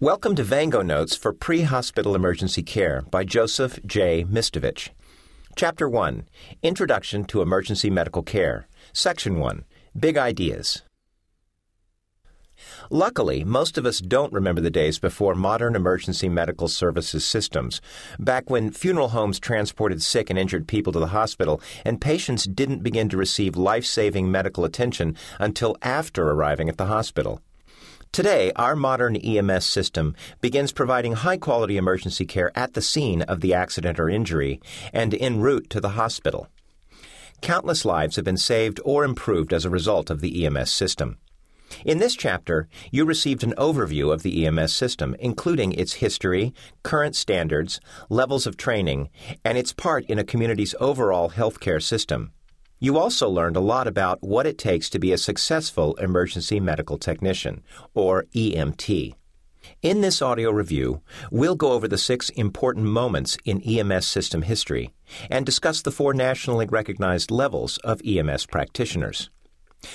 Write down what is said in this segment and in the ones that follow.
Welcome to Vango Notes for Pre Hospital Emergency Care by Joseph J. Mistovich. Chapter 1 Introduction to Emergency Medical Care. Section 1 Big Ideas. Luckily, most of us don't remember the days before modern emergency medical services systems, back when funeral homes transported sick and injured people to the hospital, and patients didn't begin to receive life saving medical attention until after arriving at the hospital. Today, our modern EMS system begins providing high quality emergency care at the scene of the accident or injury and en route to the hospital. Countless lives have been saved or improved as a result of the EMS system. In this chapter, you received an overview of the EMS system, including its history, current standards, levels of training, and its part in a community's overall healthcare system. You also learned a lot about what it takes to be a successful emergency medical technician, or EMT. In this audio review, we'll go over the six important moments in EMS system history and discuss the four nationally recognized levels of EMS practitioners.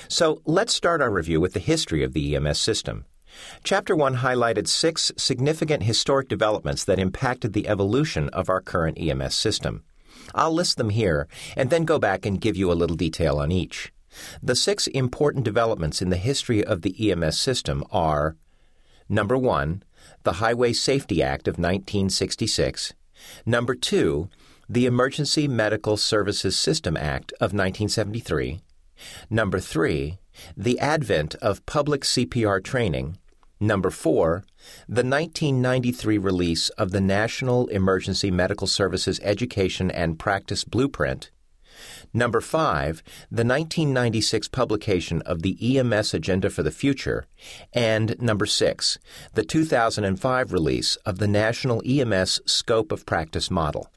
So let's start our review with the history of the EMS system. Chapter 1 highlighted six significant historic developments that impacted the evolution of our current EMS system. I'll list them here and then go back and give you a little detail on each. The six important developments in the history of the EMS system are Number 1, the Highway Safety Act of 1966. Number 2, the Emergency Medical Services System Act of 1973. Number 3, the advent of public CPR training. Number four, the 1993 release of the National Emergency Medical Services Education and Practice Blueprint. Number five, the 1996 publication of the EMS Agenda for the Future. And number six, the 2005 release of the National EMS Scope of Practice Model.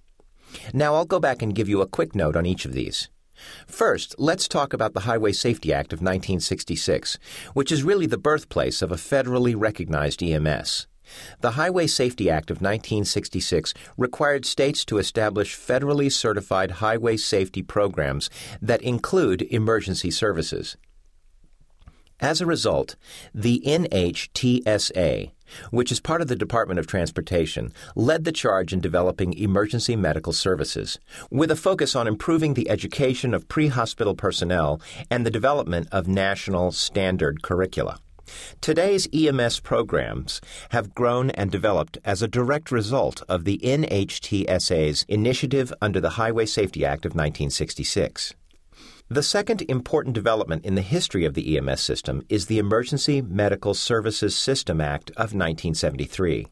Now I'll go back and give you a quick note on each of these. First, let's talk about the Highway Safety Act of 1966, which is really the birthplace of a federally recognized EMS. The Highway Safety Act of 1966 required states to establish federally certified highway safety programs that include emergency services. As a result, the NHTSA, which is part of the Department of Transportation, led the charge in developing emergency medical services, with a focus on improving the education of pre hospital personnel and the development of national standard curricula. Today's EMS programs have grown and developed as a direct result of the NHTSA's initiative under the Highway Safety Act of 1966. The second important development in the history of the EMS system is the Emergency Medical Services System Act of 1973.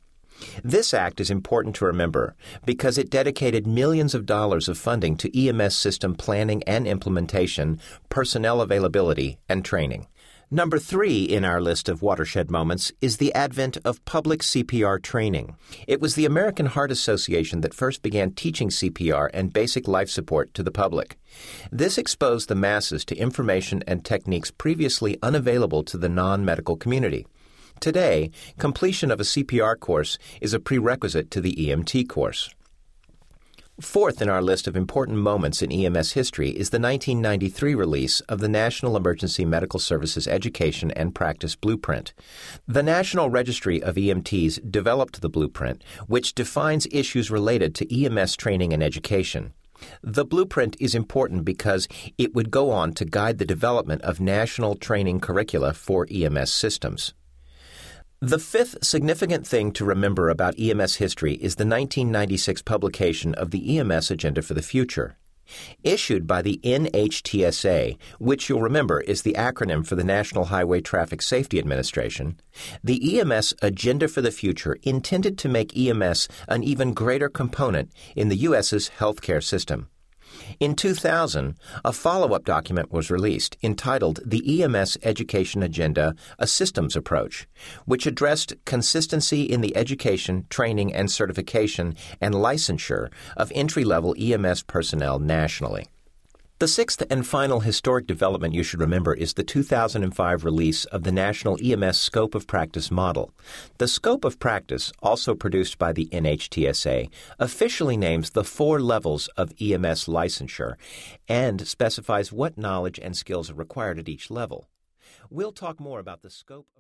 This act is important to remember because it dedicated millions of dollars of funding to EMS system planning and implementation, personnel availability, and training. Number three in our list of watershed moments is the advent of public CPR training. It was the American Heart Association that first began teaching CPR and basic life support to the public. This exposed the masses to information and techniques previously unavailable to the non medical community. Today, completion of a CPR course is a prerequisite to the EMT course. Fourth in our list of important moments in EMS history is the 1993 release of the National Emergency Medical Services Education and Practice Blueprint. The National Registry of EMTs developed the blueprint, which defines issues related to EMS training and education. The blueprint is important because it would go on to guide the development of national training curricula for EMS systems. The fifth significant thing to remember about EMS history is the 1996 publication of the EMS Agenda for the Future. Issued by the NHTSA, which you'll remember is the acronym for the National Highway Traffic Safety Administration, the EMS Agenda for the Future intended to make EMS an even greater component in the U.S.'s healthcare system. In 2000, a follow up document was released entitled The EMS Education Agenda A Systems Approach, which addressed consistency in the education, training, and certification and licensure of entry level EMS personnel nationally. The sixth and final historic development you should remember is the 2005 release of the National EMS Scope of Practice Model. The Scope of Practice, also produced by the NHTSA, officially names the four levels of EMS licensure and specifies what knowledge and skills are required at each level. We'll talk more about the scope of